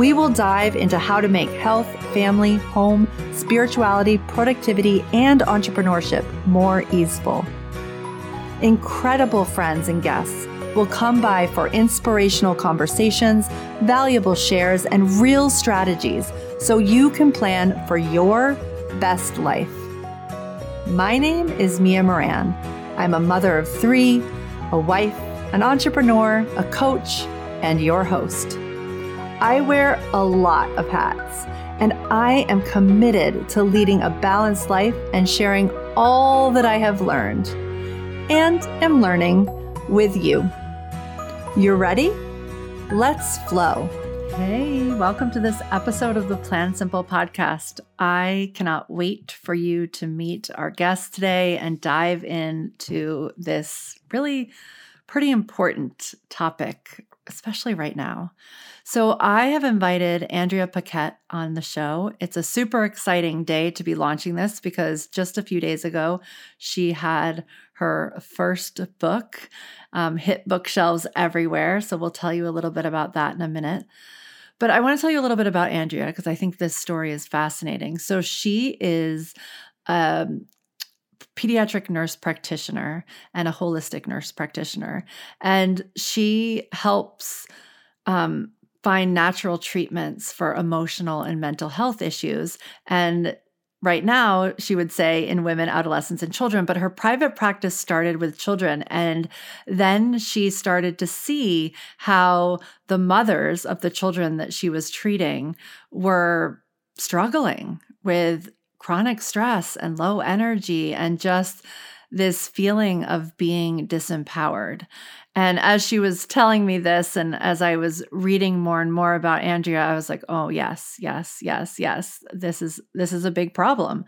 We will dive into how to make health, family, home, spirituality, productivity, and entrepreneurship more easeful. Incredible friends and guests will come by for inspirational conversations, valuable shares, and real strategies so you can plan for your best life. My name is Mia Moran. I'm a mother of three, a wife, an entrepreneur, a coach, and your host. I wear a lot of hats, and I am committed to leading a balanced life and sharing all that I have learned and am learning with you. You're ready? Let's flow. Hey, welcome to this episode of the Plan Simple podcast. I cannot wait for you to meet our guests today and dive into this really pretty important topic, especially right now. So, I have invited Andrea Paquette on the show. It's a super exciting day to be launching this because just a few days ago, she had her first book um, hit bookshelves everywhere. So, we'll tell you a little bit about that in a minute. But I want to tell you a little bit about Andrea because I think this story is fascinating. So, she is a pediatric nurse practitioner and a holistic nurse practitioner. And she helps um, find natural treatments for emotional and mental health issues. And right now, she would say in women, adolescents, and children, but her private practice started with children. And then she started to see how the mothers of the children that she was treating were struggling with chronic stress and low energy and just this feeling of being disempowered. And as she was telling me this, and as I was reading more and more about Andrea, I was like, oh yes, yes, yes, yes. This is this is a big problem.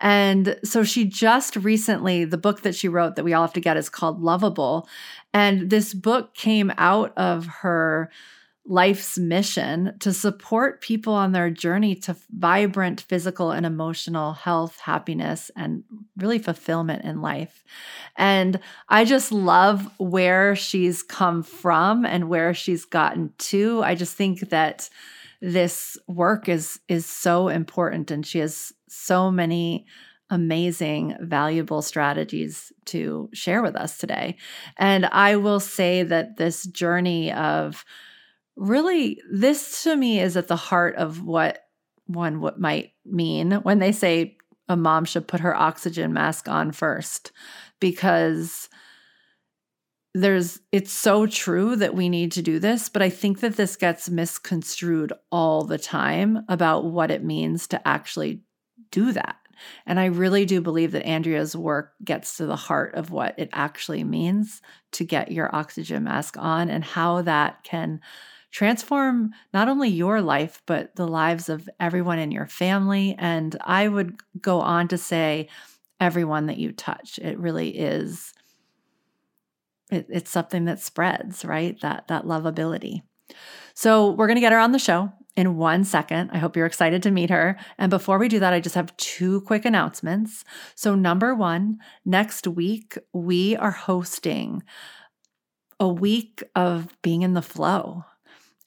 And so she just recently, the book that she wrote that we all have to get is called Lovable. And this book came out of her life's mission to support people on their journey to vibrant physical and emotional health, happiness, and really fulfillment in life. And I just love where she's come from and where she's gotten to. I just think that this work is is so important and she has so many amazing valuable strategies to share with us today. And I will say that this journey of really this to me is at the heart of what one what might mean when they say a mom should put her oxygen mask on first because there's it's so true that we need to do this but i think that this gets misconstrued all the time about what it means to actually do that. And i really do believe that andrea's work gets to the heart of what it actually means to get your oxygen mask on and how that can transform not only your life, but the lives of everyone in your family. And I would go on to say, everyone that you touch. It really is. It, it's something that spreads, right? That that lovability. So we're going to get her on the show in one second. I hope you're excited to meet her. And before we do that, I just have two quick announcements. So, number one, next week, we are hosting a week of being in the flow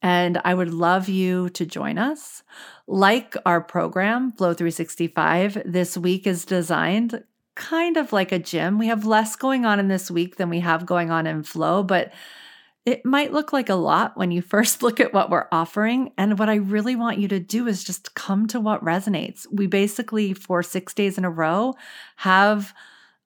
and I would love you to join us. Like our program, Flow 365, this week is designed kind of like a gym. We have less going on in this week than we have going on in Flow, but it might look like a lot when you first look at what we're offering. And what I really want you to do is just come to what resonates. We basically, for six days in a row, have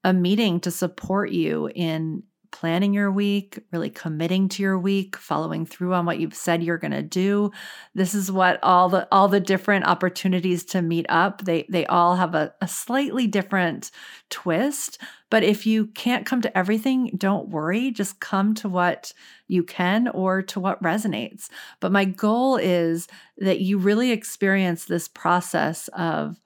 a meeting to support you in planning your week, really committing to your week, following through on what you've said you're going to do. This is what all the all the different opportunities to meet up, they they all have a, a slightly different twist. But if you can't come to everything, don't worry. Just come to what you can or to what resonates. But my goal is that you really experience this process of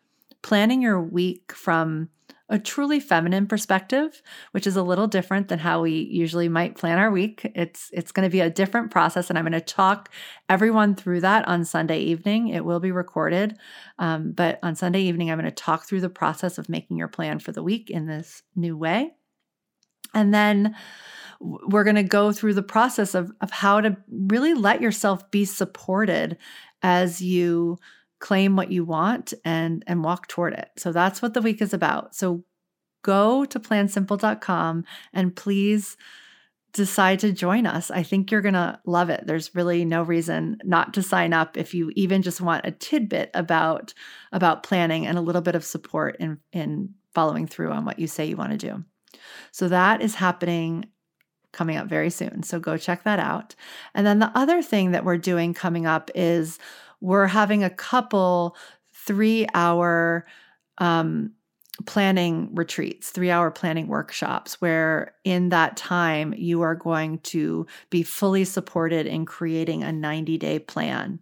planning your week from a truly feminine perspective, which is a little different than how we usually might plan our week. It's it's going to be a different process, and I'm going to talk everyone through that on Sunday evening. It will be recorded, um, but on Sunday evening, I'm going to talk through the process of making your plan for the week in this new way, and then we're going to go through the process of of how to really let yourself be supported as you claim what you want and and walk toward it. So that's what the week is about. So go to plansimple.com and please decide to join us. I think you're going to love it. There's really no reason not to sign up if you even just want a tidbit about about planning and a little bit of support in in following through on what you say you want to do. So that is happening coming up very soon. So go check that out. And then the other thing that we're doing coming up is we're having a couple three hour um, planning retreats, three hour planning workshops, where in that time you are going to be fully supported in creating a 90 day plan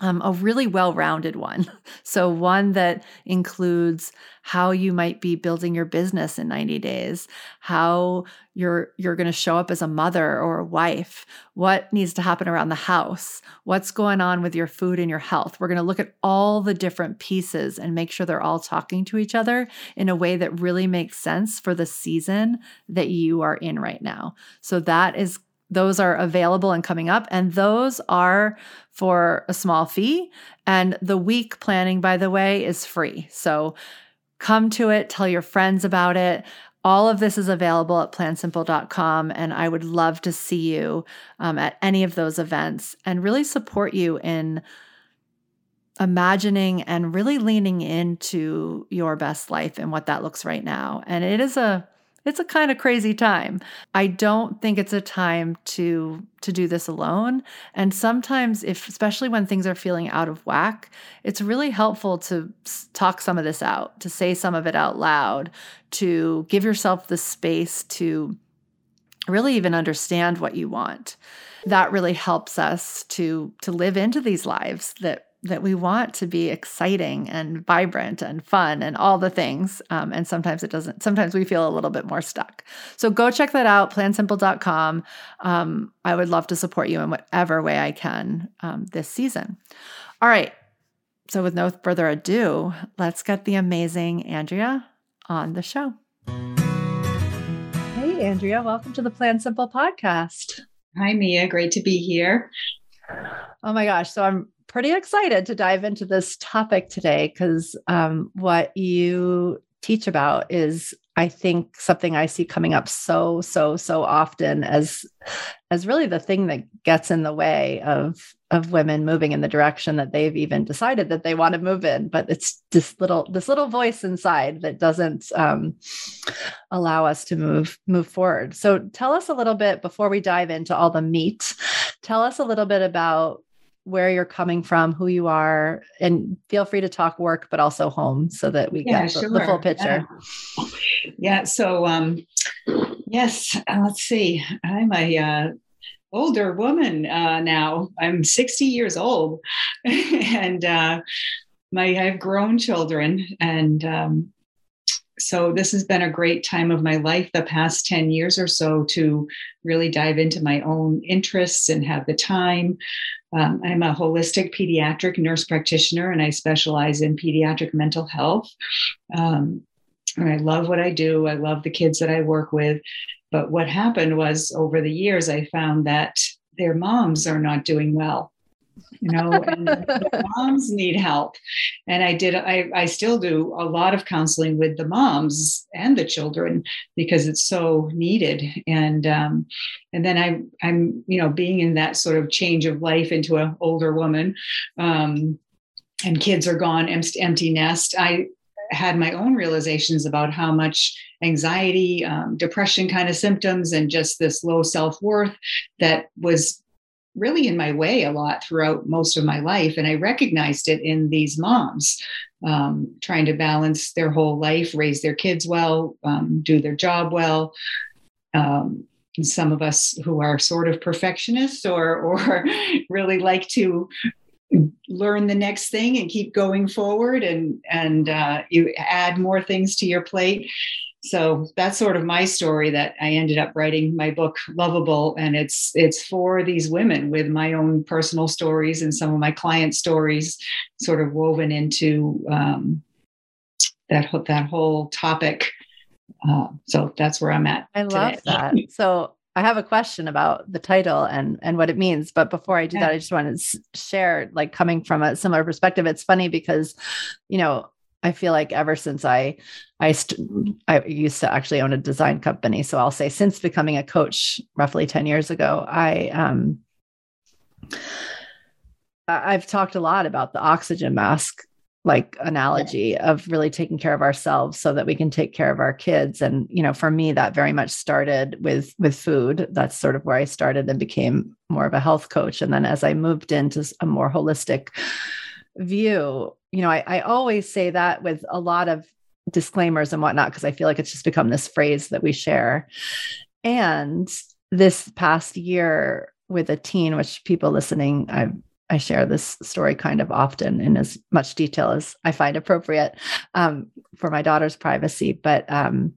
um, a really well rounded one. So, one that includes how you might be building your business in 90 days, how you're, you're going to show up as a mother or a wife, what needs to happen around the house, what's going on with your food and your health. We're going to look at all the different pieces and make sure they're all talking to each other in a way that really makes sense for the season that you are in right now. So, that is those are available and coming up, and those are for a small fee. And the week planning, by the way, is free. So come to it, tell your friends about it. All of this is available at plansimple.com, and I would love to see you um, at any of those events and really support you in imagining and really leaning into your best life and what that looks right now. And it is a it's a kind of crazy time. I don't think it's a time to to do this alone. And sometimes if especially when things are feeling out of whack, it's really helpful to talk some of this out, to say some of it out loud, to give yourself the space to really even understand what you want. That really helps us to to live into these lives that that we want to be exciting and vibrant and fun and all the things. Um, and sometimes it doesn't, sometimes we feel a little bit more stuck. So go check that out, plansimple.com. Um, I would love to support you in whatever way I can um, this season. All right. So with no further ado, let's get the amazing Andrea on the show. Hey, Andrea, welcome to the Plan Simple podcast. Hi, Mia. Great to be here. Oh my gosh. So I'm pretty excited to dive into this topic today because um, what you teach about is I think something I see coming up so so so often as as really the thing that gets in the way of of women moving in the direction that they've even decided that they want to move in. But it's this little this little voice inside that doesn't um, allow us to move move forward. So tell us a little bit before we dive into all the meat tell us a little bit about where you're coming from, who you are, and feel free to talk work, but also home so that we yeah, get the, sure. the, full picture. Yeah. yeah so, um, yes, uh, let's see. I'm a uh, older woman uh, now. I'm 60 years old, and uh, my I have grown children, and um, so this has been a great time of my life the past 10 years or so to really dive into my own interests and have the time um, i'm a holistic pediatric nurse practitioner and i specialize in pediatric mental health. Um, and i love what i do. I love the kids that i work with. But what happened was over the years i found that their moms are not doing well you know and moms need help. And i did I, I still do a lot of counseling with the moms and the children because it's so needed. And um, and then i i'm you know being in that sort of change of life into an older woman um, and kids are gone empty, empty nest. I had my own realizations about how much anxiety um, depression kind of symptoms and just this low self-worth that was really in my way a lot throughout most of my life. And I recognized it in these moms um, trying to balance their whole life, raise their kids well, um, do their job well. Um, some of us who are sort of perfectionists or, or really like to learn the next thing and keep going forward and and uh, you add more things to your plate so that's sort of my story that i ended up writing my book lovable and it's it's for these women with my own personal stories and some of my client stories sort of woven into um, that that whole topic. Uh, so that's where i'm at i love that. So I have a question about the title and and what it means, but before I do that, I just want to share, like coming from a similar perspective. It's funny because, you know, I feel like ever since I I st- I used to actually own a design company, so I'll say since becoming a coach roughly ten years ago, I um I've talked a lot about the oxygen mask like analogy of really taking care of ourselves so that we can take care of our kids. And you know for me that very much started with with food. That's sort of where i started and became more of a health coach. And then as i moved into a more holistic view you know i, I always say that with a lot of disclaimers and whatnot because i feel like it's just become this phrase that we share and this past year with a teen which people listening i've I share this story kind of often in as much detail as I find appropriate um, for my daughter's privacy. But um,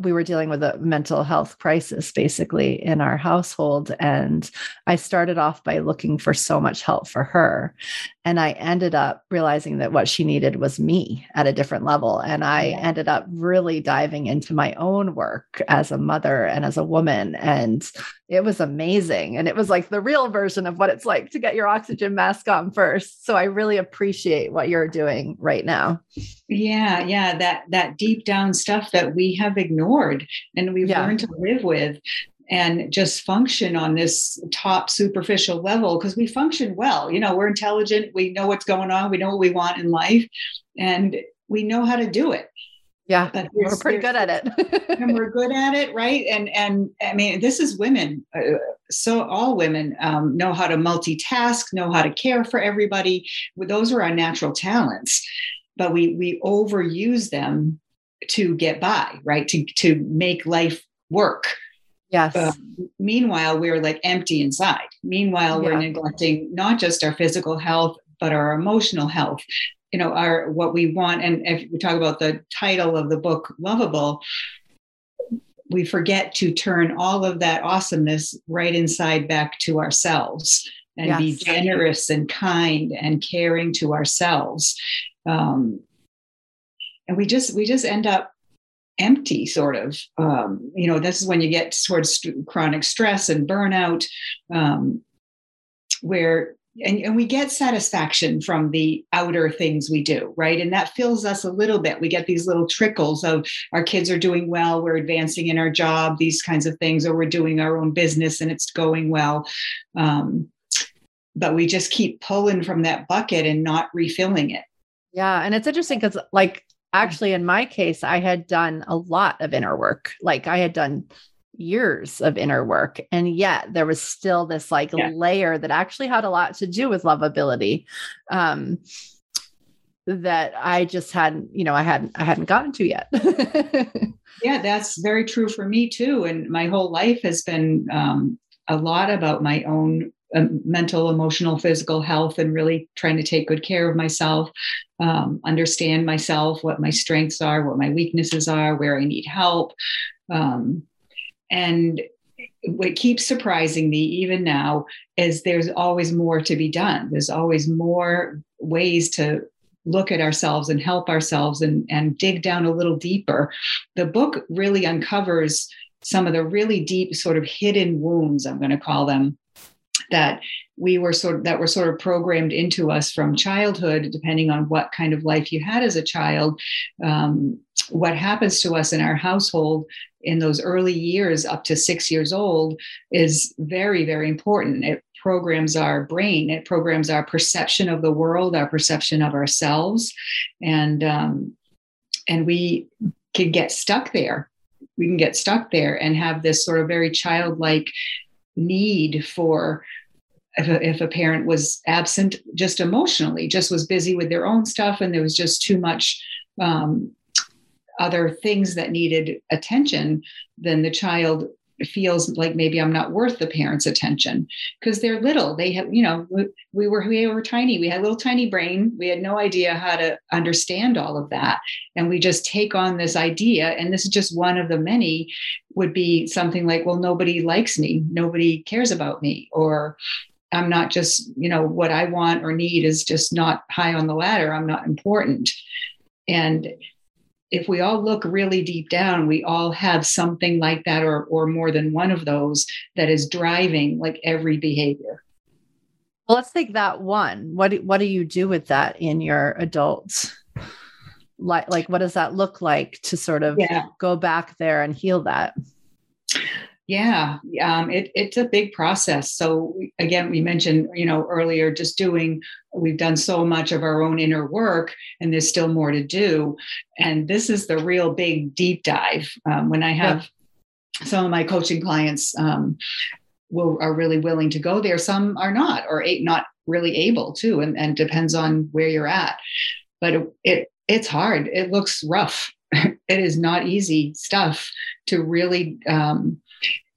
we were dealing with a mental health crisis basically in our household. And I started off by looking for so much help for her. And I ended up realizing that what she needed was me at a different level. And I ended up really diving into my own work as a mother and as a woman. And it was amazing. And it was like the real version of what it's like to get your oxygen mask on first. So I really appreciate what you're doing right now. Yeah, yeah, that that deep down stuff that we have ignored and we've yeah. learned to live with and just function on this top superficial level because we function well. You know, we're intelligent, we know what's going on, we know what we want in life, and we know how to do it. Yeah, but we're pretty good at it. and we're good at it, right? And and I mean, this is women. Uh, so all women um, know how to multitask, know how to care for everybody. Those are our natural talents, but we we overuse them to get by, right? To to make life work. Yes. Uh, meanwhile, we're like empty inside. Meanwhile, yeah. we're neglecting not just our physical health, but our emotional health you know our what we want. And if we talk about the title of the book lovable we forget to turn all of that awesomeness right inside back to ourselves and yes. be generous and kind and caring to ourselves. Um, and we just we just end up empty sort of. Um, you know this is when you get towards st- chronic stress and burnout um, where and, and we get satisfaction from the outer things we do, right? And that fills us a little bit. We get these little trickles of our kids are doing well, we're advancing in our job, these kinds of things, or we're doing our own business and it's going well. Um, but we just keep pulling from that bucket and not refilling it. Yeah. And it's interesting because, like, actually, in my case, I had done a lot of inner work. Like, I had done years of inner work and yet there was still this like yeah. layer that actually had a lot to do with lovability um that i just hadn't you know i hadn't i hadn't gotten to yet yeah that's very true for me too and my whole life has been um, a lot about my own um, mental emotional physical health and really trying to take good care of myself um, understand myself what my strengths are what my weaknesses are where i need help um, and what keeps surprising me even now is there's always more to be done. There's always more ways to look at ourselves and help ourselves and, and dig down a little deeper. The book really uncovers some of the really deep, sort of hidden wounds, I'm going to call them, that we were sort of that were sort of programmed into us from childhood, depending on what kind of life you had as a child. Um, what happens to us in our household in those early years up to six years old is very very important. It programs our brain. It programs our perception of the world our perception of ourselves. And um, and we can get stuck there. We can get stuck there and have this sort of very childlike need for if a, if a parent was absent just emotionally just was busy with their own stuff and there was just too much um, other things that needed attention, then the child feels like maybe I'm not worth the parents' attention because they're little. They have, you know, we were we were tiny. We had a little tiny brain. We had no idea how to understand all of that, and we just take on this idea. And this is just one of the many. Would be something like, well, nobody likes me, nobody cares about me, or I'm not just, you know, what I want or need is just not high on the ladder. I'm not important. And if we all look really deep down, we all have something like that or, or more than one of those that is driving like every behavior. Well, let's take that one. What do, what do you do with that in your adults? Like, like what does that look like to sort of yeah. go back there and heal that? Yeah, um, it, it's a big process. So again, we mentioned, you know, earlier, just doing. We've done so much of our own inner work, and there's still more to do. And this is the real big deep dive. Um, when I have yeah. some of my coaching clients, um, will are really willing to go there. Some are not, or not really able to, and, and depends on where you're at. But it, it it's hard. It looks rough. it is not easy stuff to really um,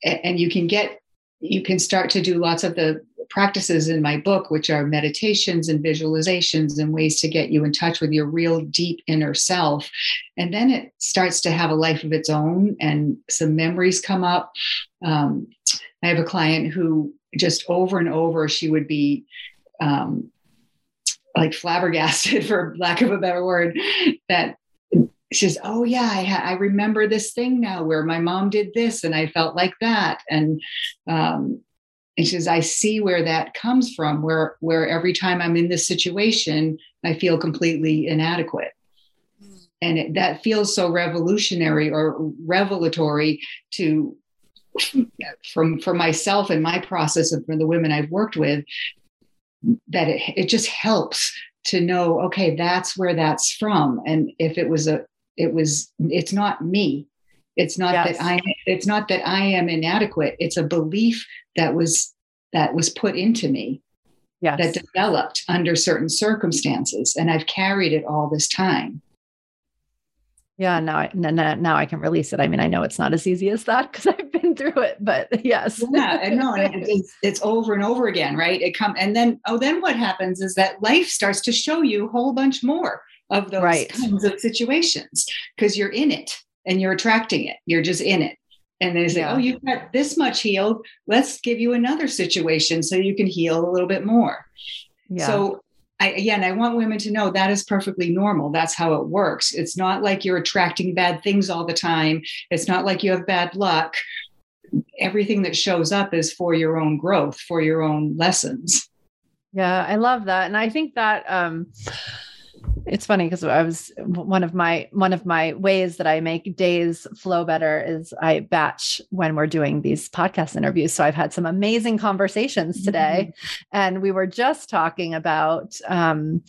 and you can get you can start to do lots of the practices in my book which are meditations and visualizations and ways to get you in touch with your real deep inner self. And then it starts to have a life of its own and some memories come up. Um, i have a client who just over and over she would be um, like flabbergasted for lack of a better word that she says, "Oh yeah, I, ha- I remember this thing now where my mom did this and I felt like that." And um, and she says, "I see where that comes from. Where where every time I'm in this situation, I feel completely inadequate." And it, that feels so revolutionary or revelatory to from for myself and my process and for the women I've worked with that it, it just helps to know okay that's where that's from and if it was a it was it's not me. It's not yes. that i it's not that i am inadequate. It's a belief that was that was put into me yes. that developed under certain circumstances and i've carried it all this time. Yeah now I, now I can release it. I mean i know it's not as easy as that because i've been through it but yes. Yeah i know and it's, it's over and over again right? It come and then oh then what happens is that life starts to show you a whole bunch more of those right. kinds of situations because you're in it and you're attracting it. You're just in it. And they say, yeah. Oh, you've got this much healed. Let's give you another situation so you can heal a little bit more. Yeah. So I, again, I want women to know that is perfectly normal. That's how it works. It's not like you're attracting bad things all the time. It's not like you have bad luck. Everything that shows up is for your own growth, for your own lessons. Yeah, I love that. And I think that um it's funny because I was one of my one of my ways that I make days flow better is I batch when we're doing these podcast interviews. So I've had some amazing conversations today, mm-hmm. and we were just talking about um,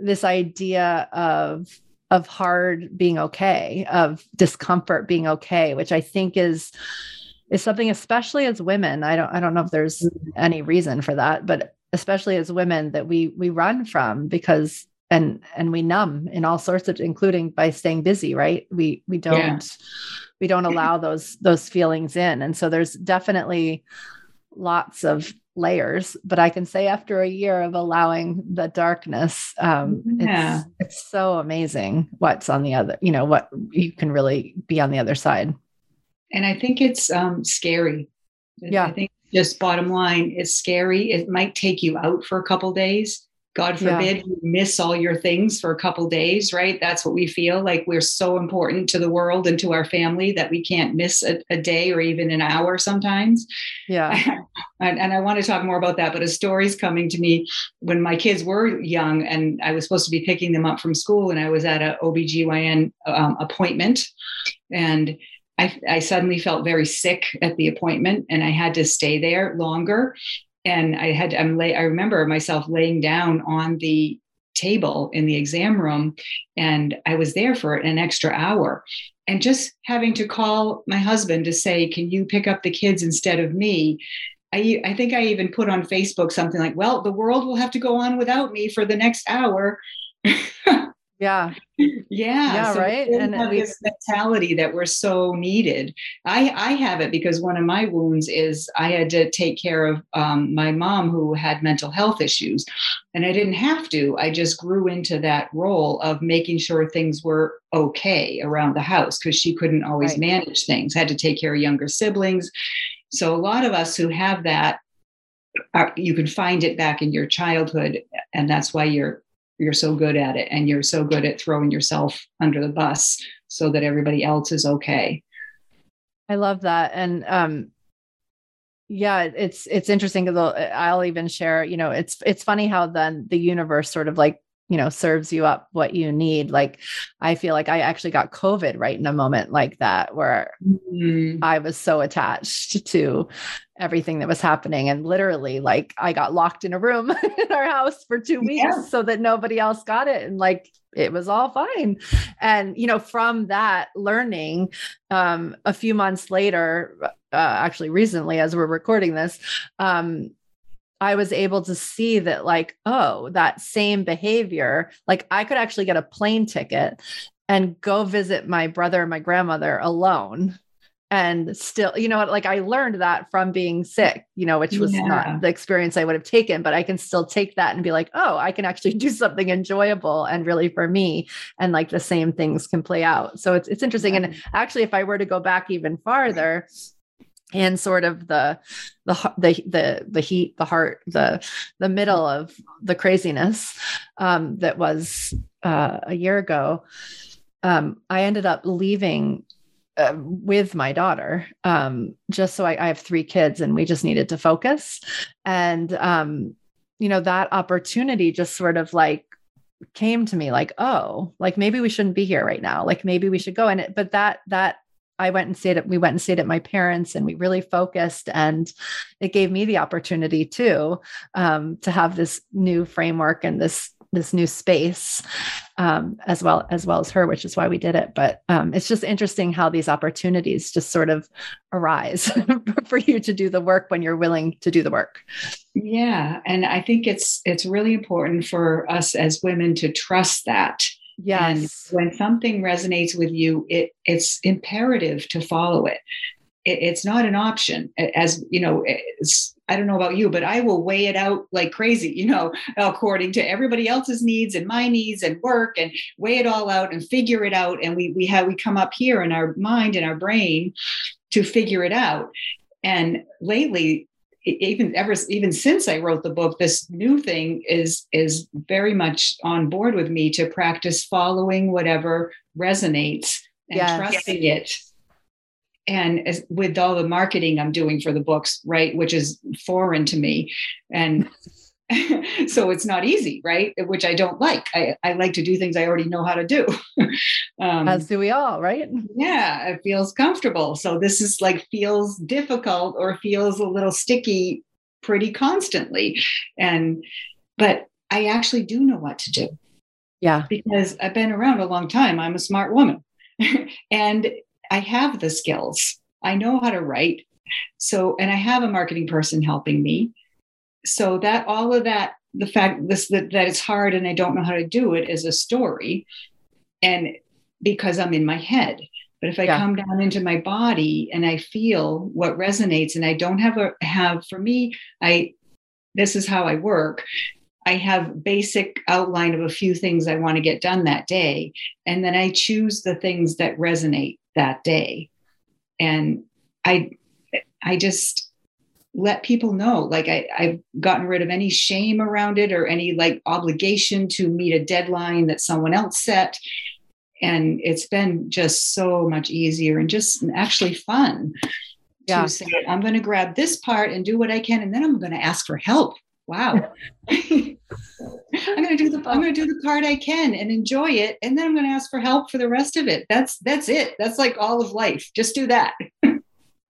this idea of of hard being okay, of discomfort being okay, which I think is is something especially as women. I don't I don't know if there's mm-hmm. any reason for that, but especially as women that we we run from because and and we numb in all sorts of including by staying busy right? We we don't yeah. we don't allow those those feelings in. And so there's definitely lots of layers but i can say after a year of allowing the darkness um yeah. it's it's so amazing what's on the other you know what you can really be on the other side. And i think it's um scary. Yeah. i think just bottom line it's scary. It might take you out for a couple days God forbid yeah. you miss all your things for a couple days, right? That's what we feel like we're so important to the world and to our family that we can't miss a, a day or even an hour sometimes. Yeah. and, and, I want to talk more about that, but a story's coming to me when my kids were young and I was supposed to be picking them up from school and I was at an OBGYN um, appointment and I, I suddenly felt very sick at the appointment and I had to stay there longer and I had I'm lay I remember myself laying down on the table in the exam room and I was there for an extra hour and just having to call my husband to say can you pick up the kids instead of me I, I think I even put on Facebook something like, well, the world will have to go on without me for the next hour. yeah, Yeah. yeah. So right. And have we, this mentality that we're so needed. I, I have it because one of my wounds is I had to take care of um, my mom who had mental health issues. And I didn't have to. I just grew into that role of making sure things were okay around the house because she couldn't always Right. manage things, had to take care of younger siblings. So a lot of us who have that, are, you can find it back in your childhood, and that's why you're you're so good at it, and you're so good at throwing yourself under the bus so that everybody else is okay. I love that. And um yeah, it's it's interesting because I'll even share, you know, it's it's funny how then the universe sort of like, you know, serves you up what you need. Like I feel like I actually got COVID right in a moment like that where Mm, I was so attached to everything that was happening. And literally, like, I got locked in a room in our house for two weeks Yeah. so that nobody else got it. And like, it was all fine. And, you know, from that learning, um, a few months later, uh, actually recently, as we're recording this, um, I was able to see that, like, oh, that same behavior, like, I could actually get a plane ticket and go visit my brother and my grandmother alone and still you know what like i learned that from being sick you know which was Yeah. not the experience i would have taken but i can still take that and be like oh i can actually do something enjoyable and really for me and like the same things can play out so it's it's interesting and actually if i were to go back even farther and sort of the the the the the heat the heart the the middle of the craziness um that was uh a year ago um i ended up leaving uh, with my daughter um just so I, I have three kids and we just needed to focus. And um you know that opportunity just sort of like came to me like oh like maybe we shouldn't be here right now. Like maybe we should go and it. But that that I went and stayed at we went and stayed at my parents and we really focused and it gave me the opportunity too um, to have this new framework and this this new space um, as well as well as her which is why we did it but um, it's just interesting how these opportunities just sort of arise for you to do the work when you're willing to do the work Yeah, and I think it's it's really important for us as women to trust that. Yes And when something resonates with you, it it's imperative to follow it. it it's not an option. As you know, it's, I don't know about you, but I will weigh it out like crazy. You know, according to everybody else's needs and my needs and work, and weigh it all out and figure it out. And we we have we come up here in our mind and our brain to figure it out. And lately, even ever even since I wrote the book, this new thing is is very much on board with me to practice following whatever resonates and Yes. trusting it. And as, with all the marketing I'm doing for the books, right, which is foreign to me, and so it's not easy, right? Which I don't like. I, I like to do things I already know how to do. um, as do we all right? Yeah it feels comfortable. So this is like feels difficult or feels a little sticky pretty constantly. And but i actually do know what to do. Yeah. Because i've been around a long time. I'm a smart woman. And i have the skills. I know how to write. So and i have a marketing person helping me so that all of that the fact this that, that it's hard and i don't know how to do it is a story. And because i'm in my head. But if i Yeah. come down into my body and i feel what resonates and i don't have a have for me i this is how i work. I have basic outline of a few things i want to get done that day. And then i choose the things that resonate that day. And i i just let people know like I, i've gotten rid of any shame around it or any like obligation to meet a deadline that someone else set. And it's been just so much easier and just actually fun Yeah. to say i'm going to grab this part and do what i can and then i'm going to ask for help. Wow. I'm going to do the i'm going to do the part i can and enjoy it and then i'm going to ask for help for the rest of it. That's that's it. That's like all of life. Just do that.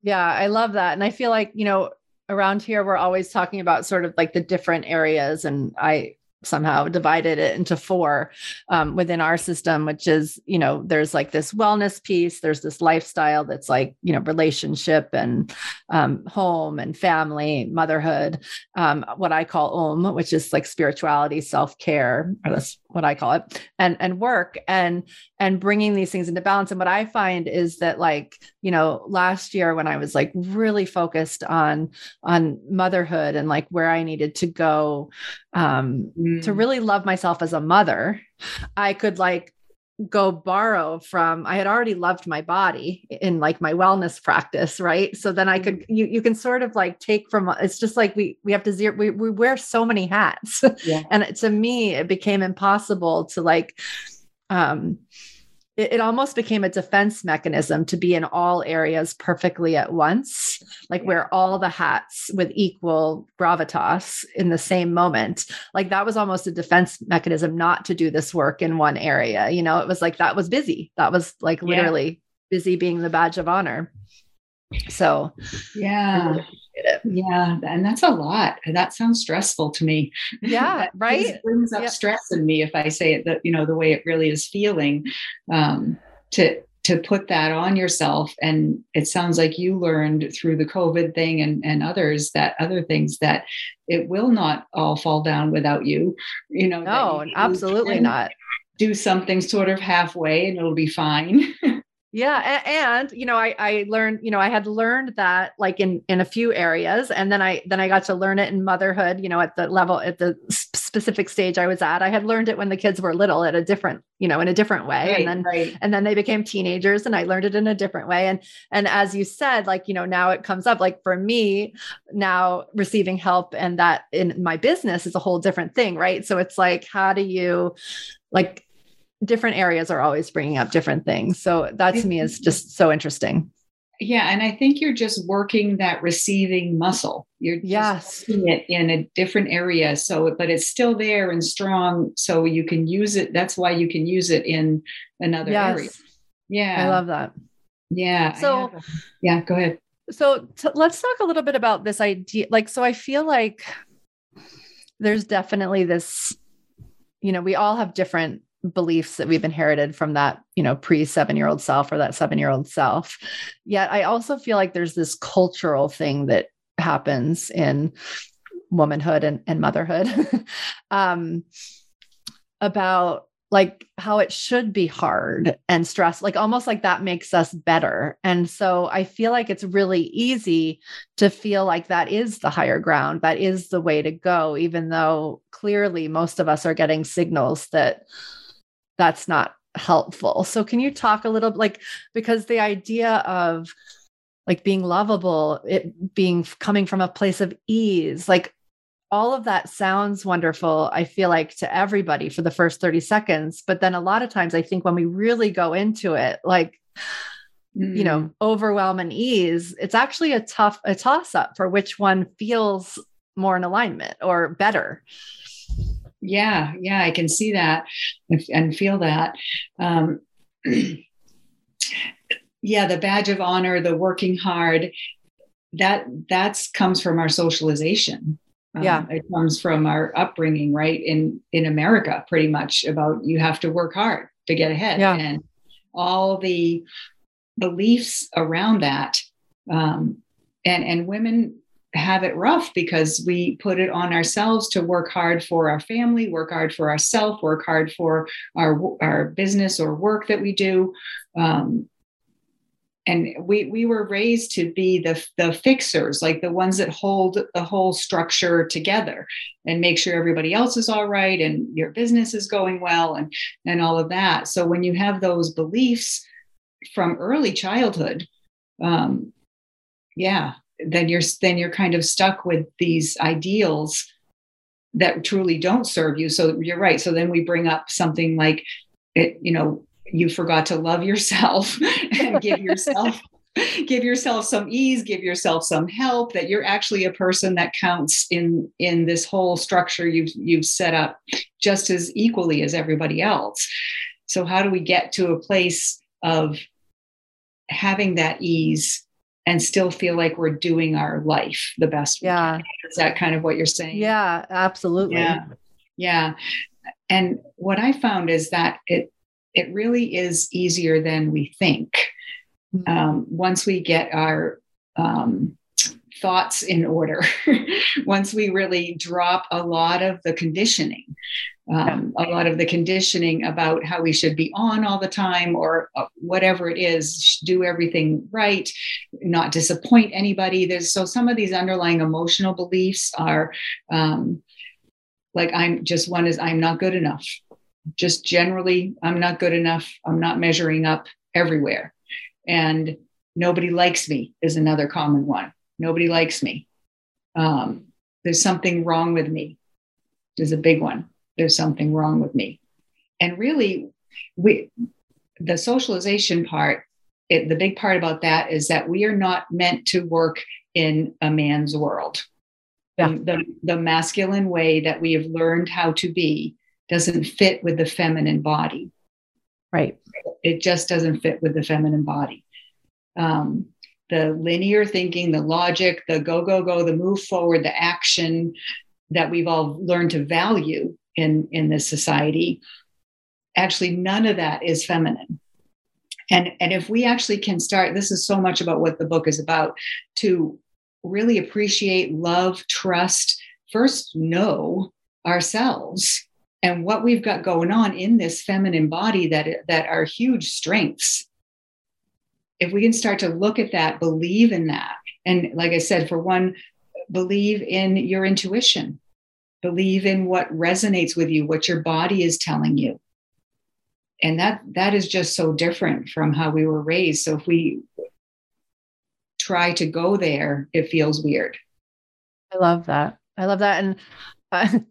Yeah, I love that. And I feel like, you know, around here, we're always talking about sort of like the different areas. And I somehow divided it into four um, within our system, which is, you know, there's like this wellness piece, there's this lifestyle that's like, you know, relationship and um, home and family, motherhood, um, what I call Om, which is like spirituality, self care, or that's what I call it, and and work and and bringing these things into balance. And what I find is that like you know last year when I was like really focused on on motherhood and like where I needed to go um, mm. to really love myself as a mother, I could like go borrow from i had already loved my body in like my wellness practice right so then i could mm-hmm. you you can sort of like take from it's just like we we have to zero we, we wear so many hats yeah. and to me it became impossible to like um it, it, almost became a defense mechanism to be in all areas perfectly at once, like yeah. wear all the hats with equal gravitas in the same moment. Like that was almost a defense mechanism not to do this work in one area. You know, it was like that was busy. That was like literally yeah. busy being the badge of honor. So, yeah. Yeah, and that's a lot. That sounds stressful to me. Yeah, right. It brings up stress in me if I say it that you know the way it really is feeling. Um, to to put that on yourself, and it sounds like you learned through the COVID thing and and others that other things that it will not all fall down without you. You know, no, you absolutely not. Do something sort of halfway, and it'll be fine. yeah and, and, you know I, I learned you know i had learned that like in in a few areas and then i then i got to learn it in motherhood you know at the level at the specific stage i was at i had learned it when the kids were little at a different you know in a different way right, and then right. and then they became teenagers and i learned it in a different way and and as you said like you know now it comes up like for me now receiving help and that in my business is a whole different thing right so it's like how do you like different areas are always bringing up different things. So that to me is mm-hmm. just so interesting. Yeah, and I think you're just working that receiving muscle. You're yes. it in a different area. So, but it's still there and strong. So you can use it. That's why you can use it in another yes. area. Yeah, I love that. Yeah. So, yeah, go ahead. So t- let's talk a little bit about this idea. Like, so I feel like there's definitely this. You know, we all have different beliefs that we've inherited from that, you know, pre seven year old self or that seven year old self. Yet I also feel like there's this cultural thing that happens in womanhood and, and motherhood um, about like how it should be hard and stress like almost like that makes us better and so i feel like it's really easy to feel like that is the higher ground that is the way to go even though clearly most of us are getting signals that that's not helpful. So can you talk a little like because the idea of like being lovable, it being coming from a place of ease, like all of that sounds wonderful, I feel like to everybody for the first 30 seconds. But then a lot of times I think when we really go into it, like, mm. you know, mm. overwhelm and ease, it's actually a tough, a toss up for which one feels more in alignment or better yeah yeah i can see that and feel that. Um, yeah the badge of honor the working hard that that's comes from our socialization. Um, yeah. it comes from our upbringing right in in america pretty much about you have to work hard to get ahead. Yeah. and all the beliefs around that um, and and women have it rough because we put it on ourselves to work hard for our family, work hard for ourselves, work hard for our our business or work that we do. Um, and we we were raised to be the the fixers, like the ones that hold the whole structure together and make sure everybody else is all right and your business is going well and and all of that. So when you have those beliefs from early childhood, um, yeah, then you're then you're kind of stuck with these ideals that truly don't serve you. So you're right. So then we bring up something like it you know you forgot to love yourself and give yourself give yourself some ease give yourself some help that you're actually a person that counts in in this whole structure you've you've set up just as equally as everybody else. So how do we get to a place of having that ease and still feel like we're doing our life the best yeah. is that kind of what you're saying? Yeah absolutely. Yeah. Yeah. And what i found is that it it really is easier than we think. Mm-hmm. um, once we get our um, thoughts in order once we really drop a lot of the conditioning um, a lot of the conditioning about how we should be on all the time or uh, whatever it is do everything right not disappoint anybody. There's so some of these underlying emotional beliefs are um, like i'm just one is i'm not good enough. Just generally i'm not good enough. I'm not measuring up everywhere. And nobody likes me is another common one nobody likes me. Um, there's something wrong with me. Is a big one. There's something wrong with me. And really we the socialization part it, the big part about that is that we are not meant to work in a man's world. Yeah. the, the masculine way that we have learned how to be doesn't fit with the feminine body. Right. It just doesn't fit with the feminine body. Um, the linear thinking the logic the go go go the move forward the action that we've all learned to value in in this society actually none of that is feminine. And and if we actually can start this is so much about what the book is about to really appreciate love trust first know ourselves and what we've got going on in this feminine body that that are huge strengths if we can start to look at that believe in that and like i said for one believe in your intuition. Believe in what resonates with you what your body is telling you. And that that is just so different from how we were raised. So if we try to go there it feels weird. I love that. I love that. And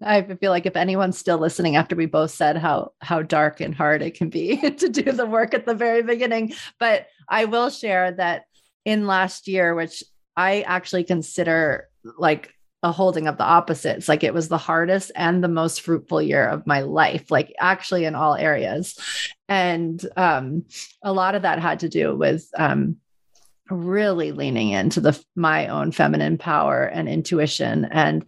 I, feel like if anyone's still listening after we both said how how dark and hard it can be to do the work at the very beginning but i will share that in last year which i actually consider like a holding of the opposites. Like it was the hardest and the most fruitful year of my life, like actually in all areas. And um, a lot of that had to do with um, really leaning into the my own feminine power and intuition. And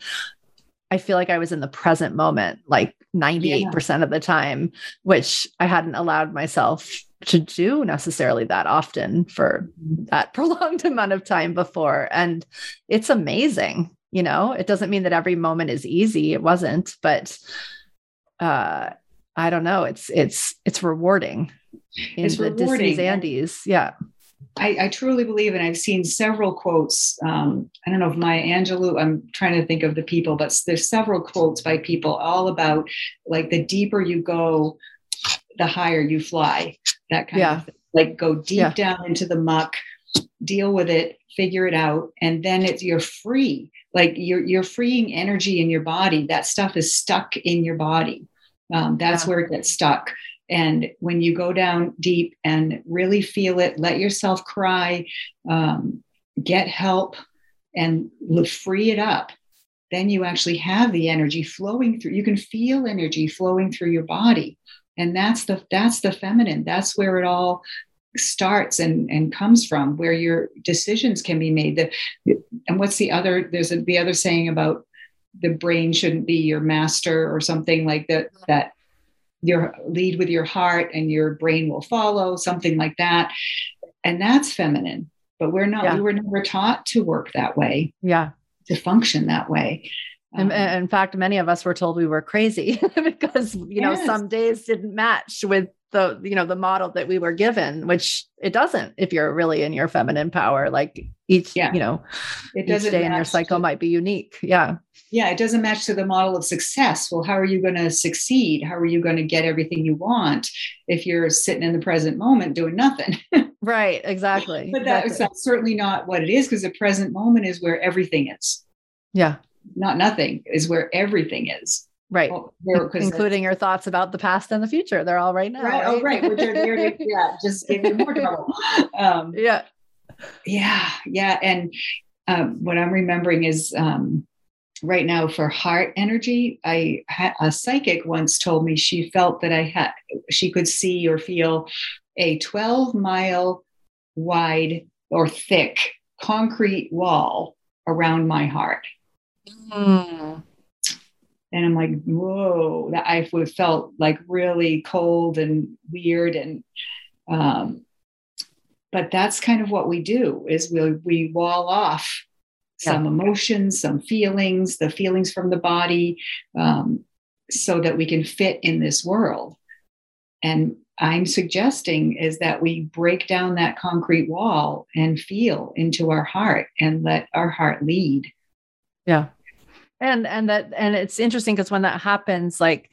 I feel like I was in the present moment, like 98% yeah. of the time, which I hadn't allowed myself to do necessarily that often for that prolonged amount of time before. And it's amazing you know it doesn't mean that every moment is easy it wasn't but uh i don't know it's it's it's rewarding in it's the rewarding. Andes. Yeah. I, I, truly believe, and I've seen several quotes. Um, I don't know if Maya Angelou, I'm trying to think of the people, but there's several quotes by people all about like the deeper you go, the higher you fly. That kind yeah. of thing. like go deep yeah. down into the muck, deal with it, figure it out, and then it's you're free like you're you're freeing energy in your body that stuff is stuck in your body um, that's yeah. where it gets stuck and when you go down deep and really feel it let yourself cry um, get help and free it up then you actually have the energy flowing through you can feel energy flowing through your body and that's the that's the feminine that's where it all starts and, and comes from, where your decisions can be made. The, and what's the other? There's a, the other saying about the brain shouldn't be your master or something like that. That your lead with your heart and your brain will follow, something like that. And that's feminine. But we're not. Yeah. We were never taught to work that way. Yeah. To function that way. Um, in fact, many of us were told we were crazy because you know some days didn't match with the you know the model that we were given which it doesn't if you're really in your feminine power like each yeah. you know it each day in your cycle to, might be unique. Yeah. Yeah it doesn't match to the model of success. Well how are you going to succeed? How are you going to get everything you want if you're sitting in the present moment doing nothing? Right exactly but that, exactly. that's certainly not what it is because the present moment is where everything is. Yeah. Not nothing is where everything is Right. Well, including your thoughts about the past and the future. They're all right now. Right. Oh, right. Which are to, yeah, just give you more trouble. Um, yeah. Yeah. Yeah. And um, what I'm remembering is um, right now for heart energy, I had a psychic once told me she felt that I had, she could see or feel a 12 mile wide or thick concrete wall around my heart. Mm and I'm like, whoa, that I felt like really cold and weird. And, um, but that's kind of what we do is we, we wall off some emotions, some feelings, the feelings from the body, um, so that we can fit in this world. And I'm suggesting is that we break down that concrete wall and feel into our heart and let our heart lead. Yeah. And and that and it's interesting because when that happens, like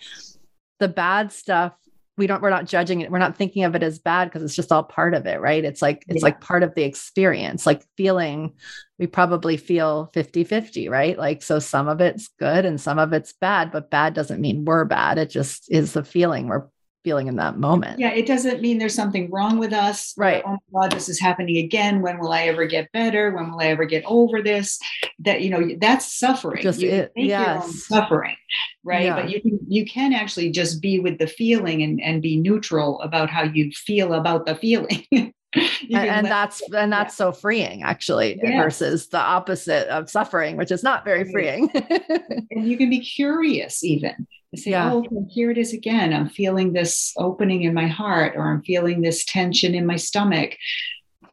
the bad stuff we don't we're not judging it we're not thinking of it as bad because it's just all part of it right it's like it's yeah. like part of the experience like feeling we probably feel 50 50 right like so some of it's good and some of it's bad but bad doesn't mean we're bad it just is the feeling we're feeling in that moment. Yeah, it doesn't mean there's something wrong with us. Right. Oh my God, this is happening again. When will I ever get better? When will I ever get over this? That you know, that's suffering. Just you it, yes. suffering, right? Yeah. But you can you can actually just be with the feeling and and be neutral about how you feel about the feeling. and, and that's and that's yeah. so freeing actually yes. versus the opposite of suffering which is not very freeing and you can be curious even say, yeah. oh, okay, here it is again. I'm feeling this opening in my heart, or I'm feeling this tension in my stomach.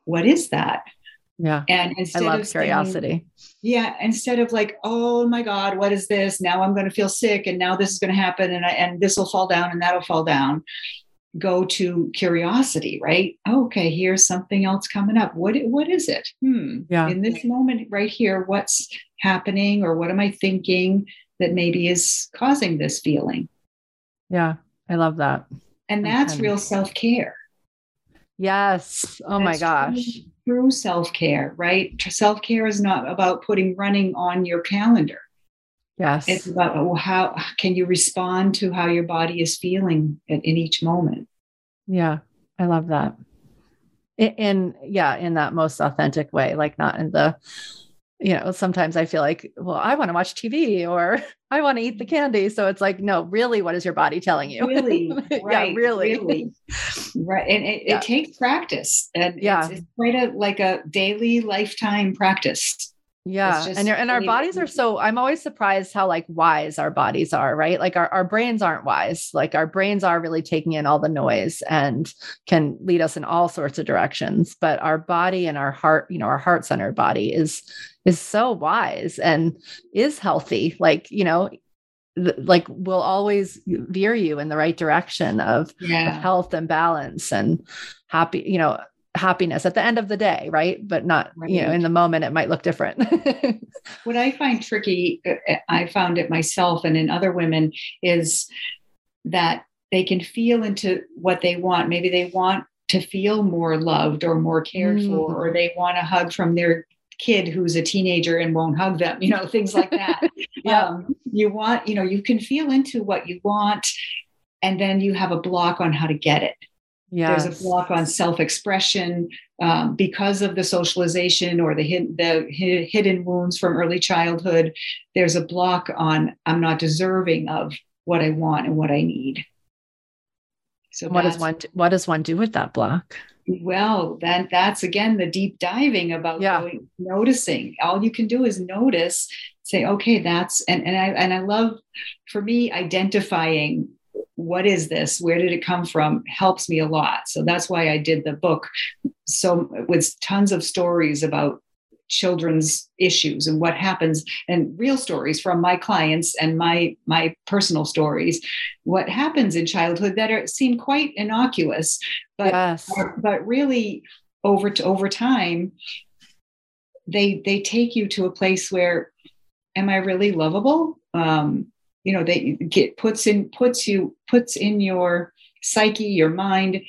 What is that? Yeah. And instead I love of curiosity. Saying, yeah. Instead of like, oh my God, what is this? Now I'm going to feel sick and now this is going to happen and, I, and this will fall down and that'll fall down. Go to curiosity, right? okay, here's something else coming up. What, what is it? Hmm. Yeah. In this moment right here, what's happening or what am I thinking? That maybe is causing this feeling. Yeah, I love that. And that's real self care. Yes. Oh that's my gosh. True, true self care, right? Self care is not about putting running on your calendar. Yes. It's about oh, how can you respond to how your body is feeling in, in each moment. Yeah, I love that. In, in yeah, in that most authentic way, like not in the you know, sometimes I feel like, well, I want to watch TV or I want to eat the mm-hmm. candy. So it's like, no, really, what is your body telling you? Really? Right, yeah, really. really. Right. And it, yeah. it, takes practice. And yeah. it's, it's quite a like a daily lifetime practice yeah and and our bodies are so i'm always surprised how like wise our bodies are right like our, our brains aren't wise like our brains are really taking in all the noise and can lead us in all sorts of directions but our body and our heart you know our heart centered body is is so wise and is healthy like you know like will always veer you in the right direction of, yeah. of health and balance and happy you know happiness at the end of the day, right? But not, right. you know, in the moment, it might look different. what I find tricky, uh, uh, I found it myself and in other women, is that they can feel into what they want. Maybe they want to feel more loved or more cared mm. for, or they want a hug from their kid who's a teenager and won't hug them, you know, things like that. yeah. Um, you want, you know, you can feel into what you want, and then you have a block on how to get it. Yes. There's a block on self-expression um, because of the socialization or the, hid, the hidden wounds from early childhood. There's a block on I'm not deserving of what I want and what I need. So what does one what does one do with that block? Well, then that's again the deep diving about yeah. going, noticing. All you can do is notice, say, okay, that's and and I and I love for me identifying what is this where did it come from helps me a lot so that's why i did the book so with tons of stories about children's issues and what happens and real stories from my clients and my my personal stories. What happens in childhood that are, seem quite innocuous but yes. but really over to over time they they take you to a place where am i really lovable? Um you know they get puts in puts you puts in your psyche your mind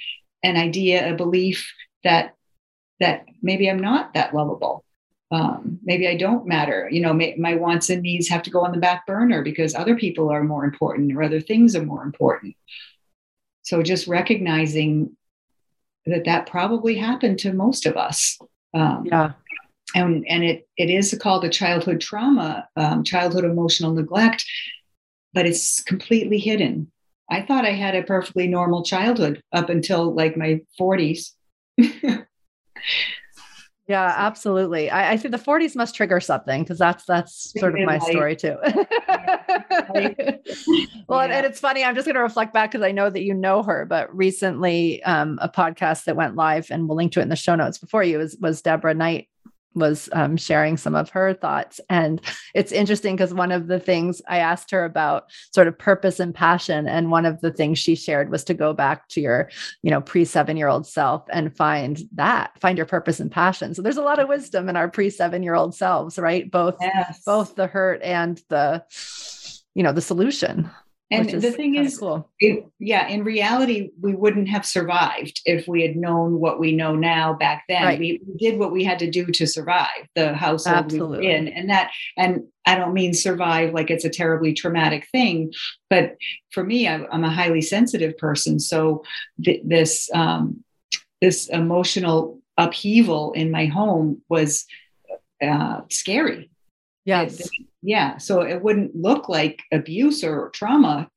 an idea a belief that that maybe i'm not that lovable um, maybe i don't matter you know may, my wants and needs have to go on the back burner because other people are more important or other things are more important so just recognizing that that probably happened to most of us um, yeah and and it it is called a childhood trauma um, childhood emotional neglect but it's completely hidden. I thought I had a perfectly normal childhood up until like my 40s. yeah, absolutely. I, I, think the 40s must trigger something because that's that's sort of my story too. well, yeah. and, it's funny. I'm just going to reflect back because I know that you know her, but recently, um, a podcast that went live, and we'll link to it in the show notes before you was was Deborah Knight was um, sharing some of her thoughts. And it's interesting because one of the things I asked her about sort of purpose and passion. And one of the things she shared was to go back to your, you know, pre seven year old self and find that, find your purpose and passion. So there's a lot of wisdom in our pre seven year old selves, right? Both, yes. both the hurt and the, you know, the solution. And the thing is, cool. it, yeah, in reality, we wouldn't have survived if we had known what we know now back then. Right. We, we, did what we had to do to survive the household Absolutely. we were in, and that, and I don't mean survive like it's a terribly traumatic thing, but for me, I, am a highly sensitive person, so th- this um, this emotional upheaval in my home was uh, scary. Yes. It, yeah. So it wouldn't look like abuse or trauma,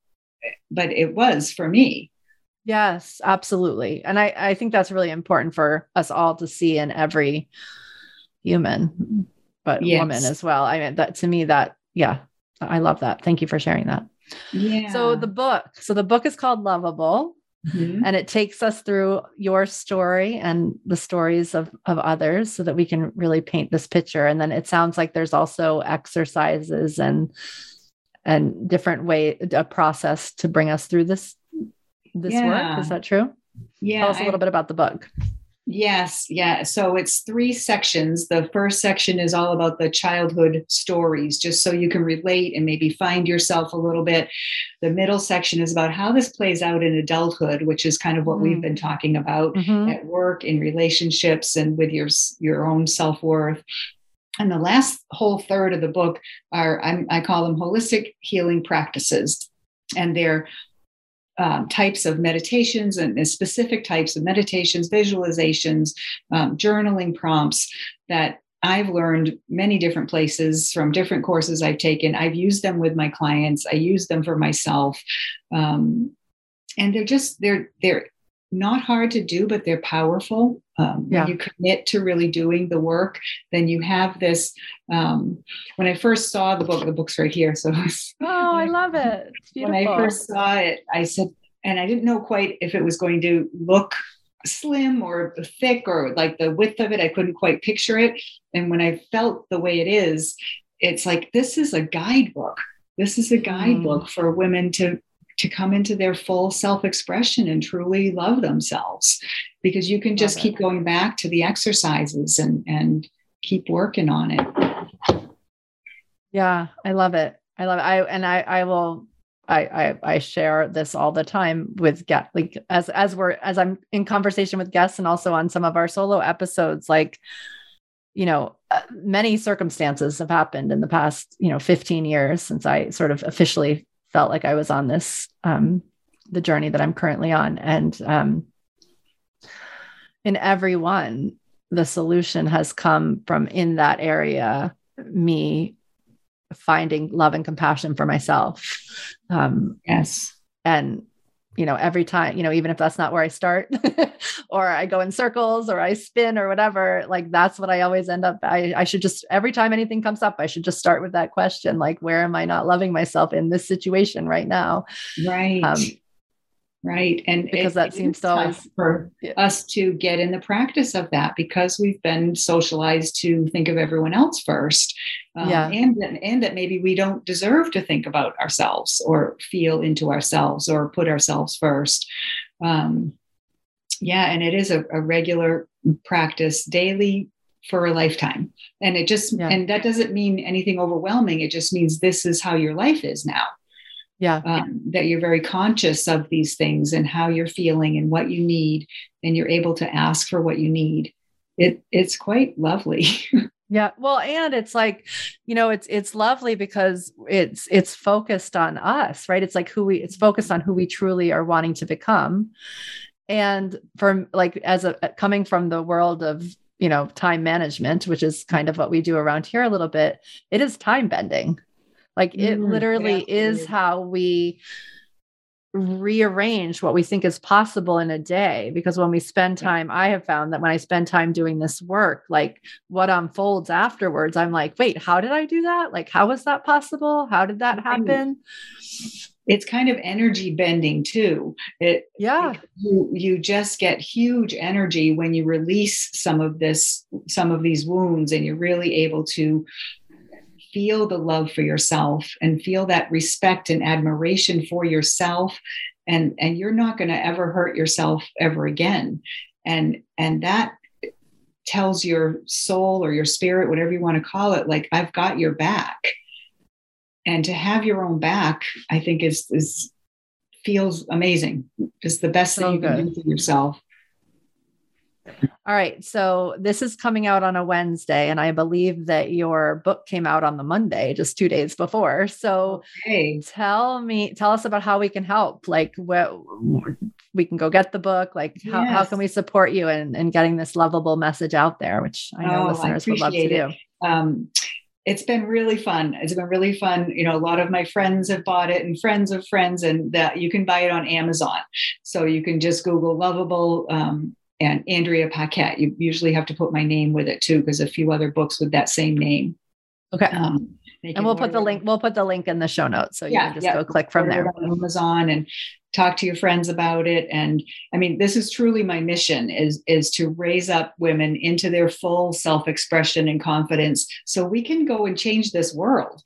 but it was for me. Yes, absolutely. And I, I think that's really important for us all to see in every human, but yes. woman as well. I mean, that to me, that, yeah, I love that. Thank you for sharing that. Yeah. So the book, so the book is called Lovable. Mm-hmm. And it takes us through your story and the stories of, of others so that we can really paint this picture. And then it sounds like there's also exercises and and different way a process to bring us through this this yeah. work. Is that true? Yeah. Tell us a little I, bit about the book. Yes, yeah. So it's three sections. The first section is all about the childhood stories, just so you can relate and maybe find yourself a little bit. The middle section is about how this plays out in adulthood, which is kind of what mm. we've been talking about mm-hmm. at work, in relationships, and with your your own self worth. And the last whole third of the book are I'm, I call them holistic healing practices, and they're um, types of meditations and, specific types of meditations, visualizations, um, journaling prompts that I've learned many different places from different courses I've taken. I've used them with my clients. I use them for myself, um, and they're just they're they're not hard to do, but they're powerful. Um, yeah. When you commit to really doing the work, then you have this. Um, when I first saw the book, the book's right here. So, oh, I love it. When I first saw it, I said, and I didn't know quite if it was going to look slim or thick or like the width of it. I couldn't quite picture it. And when I felt the way it is, it's like this is a guidebook. This is a mm. guidebook mm. for women to to come into their full self expression and truly love themselves. Because you can just keep going back to the exercises and and keep working on it. Yeah i love it. I love it. I and i i will I, I, I share this all the time with get like as as we're as I'm in conversation with guests and also on some of our solo episodes like you know uh, many circumstances have happened in the past you know 15 years since I sort of officially felt like I was on this um, the journey that I'm currently on, and um, in every one, the solution has come from in that area. Me finding love and compassion for myself. Um, yes, and you know every time you know even if that's not where i start or i go in circles or i spin or whatever like that's what i always end up I, I should just every time anything comes up i should just start with that question like where am i not loving myself in this situation right now? Right. Um, right and because it, that seems to always for yeah. us to get in the practice of that because we've been socialized to think of everyone else first um, yeah. and and that maybe we don't deserve to think about ourselves or feel into ourselves or put ourselves first um, yeah and it is a, a regular practice daily for a lifetime and it just yeah. and that doesn't mean anything overwhelming it just means this is how your life is now yeah. um, that you're very conscious of these things and how you're feeling and what you need and you're able to ask for what you need. It it's quite lovely. Yeah. Well and it's like you know it's it's lovely because it's it's focused on us right? It's like who we it's focused on who we truly are wanting to become. And from like as a coming from the world of you know time management which is kind of what we do around here a little bit it is time bending like it mm, literally yeah, is how we rearrange what we think is possible in a day because when we spend time i have found that when i spend time doing this work like what unfolds afterwards i'm like wait how did i do that? Like how was that possible? How did that happen? It's kind of energy bending too. It yeah. you, you just get huge energy when you release some of this some of these wounds and you're really able to feel the love for yourself and feel that respect and admiration for yourself. And and you're not going to ever hurt yourself ever again. And and that tells your soul or your spirit whatever you want to call it like i've got your back. And to have your own back i think is is feels amazing. It's the best so thing you good. can do for yourself all right. So this is coming out on a Wednesday, and I believe that your book came out on the Monday, just two days before. So okay. tell me, tell us about how we can help. Like what we can go get the book. Like how, yes. how can we support you in, in getting this lovable message out there, which I know oh, listeners I would love to do. Um, it's been really fun. It's been really fun. You know, a lot of my friends have bought it and friends of friends, and that you can buy it on Amazon. So you can just Google lovable um, and Andrea Paquette. You usually have to put my name with it too, because a few other books with that same name. Okay. Um, and we'll put the link. We'll put the link in the show notes, so you yeah, can just yeah. go click from there. On Amazon and talk to your friends about it. And I mean, this is truly my mission: is is to raise up women into their full self expression and confidence, so we can go and change this world.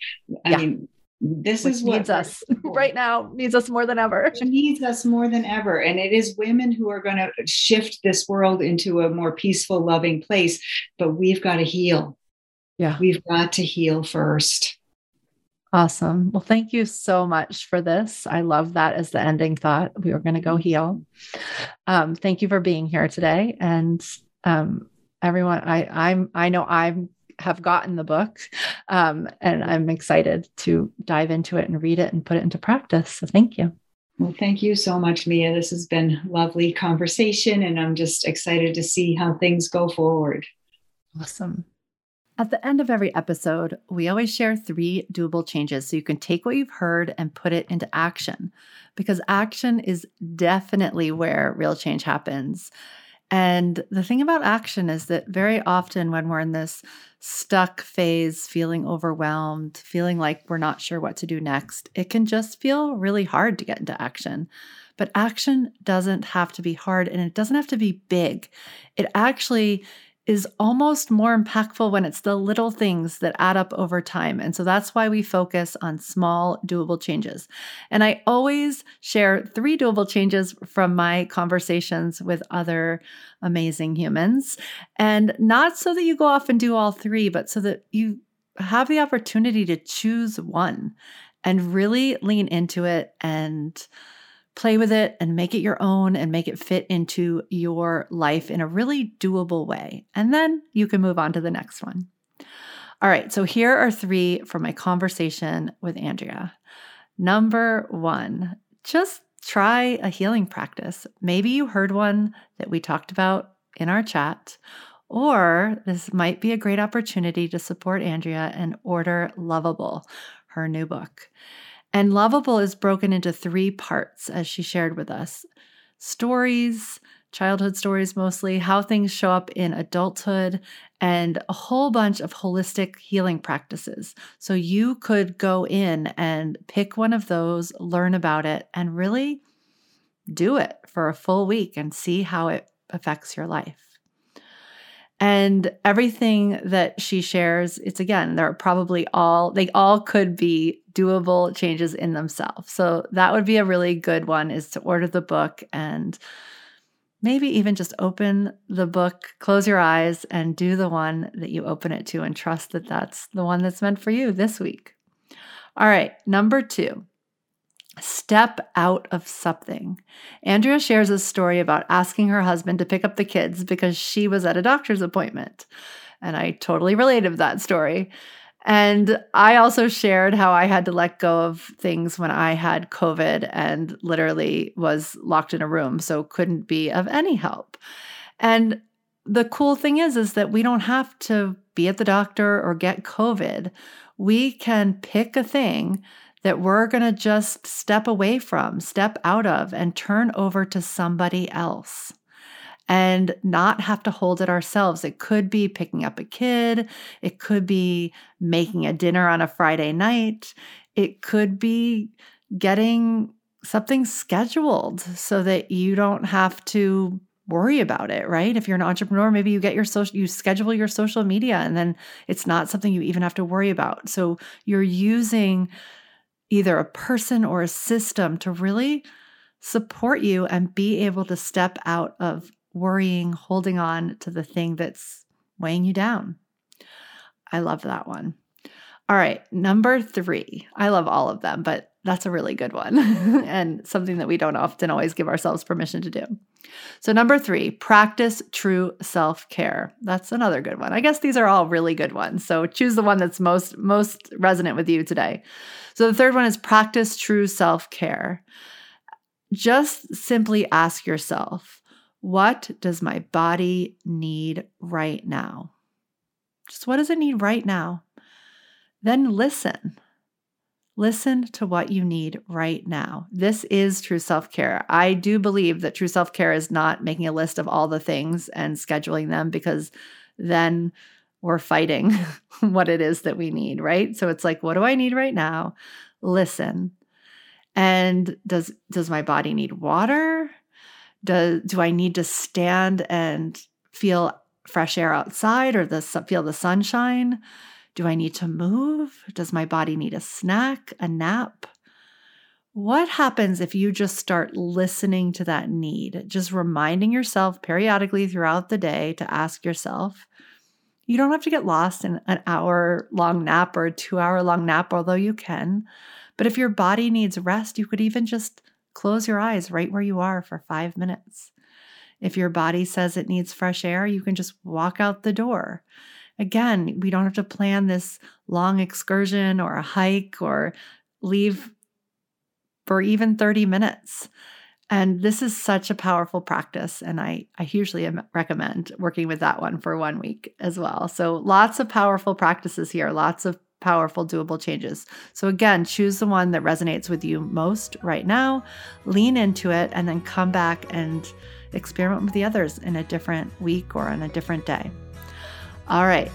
I yeah. mean, this Which is what needs us right now needs us more than ever. Needs us more than ever and it is women who are going to shift this world into a more peaceful loving place but we've got to heal. Yeah. We've got to heal first. Awesome. Well thank you so much for this. I love that as the ending thought. We were going to go heal. Um, thank you for being here today and um, everyone i i'm i know i'm have gotten the book. Um, and I'm excited to dive into it and read it and put it into practice. So thank you. Well, thank you so much, Mia. This has been lovely conversation, and I'm just excited to see how things go forward. Awesome. At the end of every episode, we always share three doable changes so you can take what you've heard and put it into action because action is definitely where real change happens. And the thing about action is that very often when we're in this stuck phase, feeling overwhelmed, feeling like we're not sure what to do next, it can just feel really hard to get into action. But action doesn't have to be hard and it doesn't have to be big. It actually is almost more impactful when it's the little things that add up over time. And so that's why we focus on small, doable changes. And I always share three doable changes from my conversations with other amazing humans. And not so that you go off and do all three, but so that you have the opportunity to choose one and really lean into it and play with it and make it your own and make it fit into your life in a really doable way. And then you can move on to the next one. All right, so here are three from my conversation with Andrea. Number one, just try a healing practice. Maybe you heard one that we talked about in our chat, or this might be a great opportunity to support Andrea and order Lovable, her new book. And Lovable is broken into three parts, as she shared with us stories, childhood stories mostly, how things show up in adulthood, and a whole bunch of holistic healing practices. So you could go in and pick one of those, learn about it, and really do it for a full week and see how it affects your life. And everything that she shares, it's again, they're probably all, they all could be doable changes in themselves. So that would be a really good one is to order the book and maybe even just open the book, close your eyes, and do the one that you open it to and trust that that's the one that's meant for you this week. All right, number two step out of something. Andrea shares a story about asking her husband to pick up the kids because she was at a doctor's appointment. And I totally related to that story. And I also shared how I had to let go of things when I had COVID and literally was locked in a room, so couldn't be of any help. And the cool thing is is that we don't have to be at the doctor or get COVID. We can pick a thing that we're going to just step away from, step out of, and turn over to somebody else and not have to hold it ourselves. It could be picking up a kid, it could be making a dinner on a Friday night, it could be getting something scheduled so that you don't have to worry about it, right? If you're an entrepreneur, maybe you get your social you schedule your social media and then it's not something you even have to worry about. So you're using either a person or a system to really support you and be able to step out of worrying, holding on to the thing that's weighing you down. I love that one. All right, number three. I love all of them, but that's a really good one and something that we don't often always give ourselves permission to do. So, number three, practice true self care. That's another good one. I guess these are all really good ones. So, choose the one that's most, most resonant with you today. So, the third one is practice true self care. Just simply ask yourself, what does my body need right now? Just what does it need right now? Then listen. Listen to what you need right now. This is true self care. I do believe that true self care is not making a list of all the things and scheduling them because then we're fighting what it is that we need, right? So it's like, what do I need right now? Listen. And does does my body need water? Do, do I need to stand and feel fresh air outside or the, feel the sunshine? Do I need to move? Does my body need a snack, a nap? What happens if you just start listening to that need? Just reminding yourself periodically throughout the day to ask yourself, you don't have to get lost in an hour long nap or a two hour long nap, although you can. But if your body needs rest, you could even just close your eyes right where you are for five minutes. If your body says it needs fresh air, you can just walk out the door. Again, we don't have to plan this long excursion or a hike or leave for even 30 minutes. And this is such a powerful practice. And I, I hugely recommend working with that one for one week as well. So, lots of powerful practices here, lots of powerful, doable changes. So, again, choose the one that resonates with you most right now, lean into it, and then come back and experiment with the others in a different week or on a different day. All right,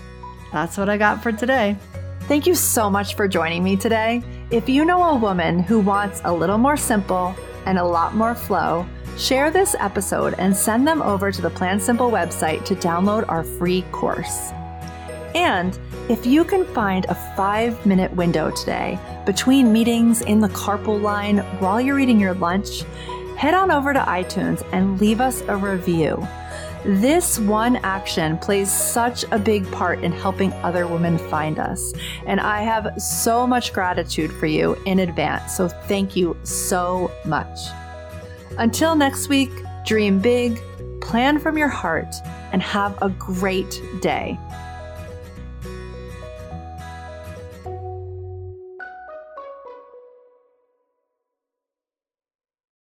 that's what I got for today. Thank you so much for joining me today. If you know a woman who wants a little more simple and a lot more flow, share this episode and send them over to the Plan Simple website to download our free course. And if you can find a five minute window today between meetings in the carpool line while you're eating your lunch, head on over to iTunes and leave us a review. This one action plays such a big part in helping other women find us. And I have so much gratitude for you in advance. So thank you so much. Until next week, dream big, plan from your heart, and have a great day.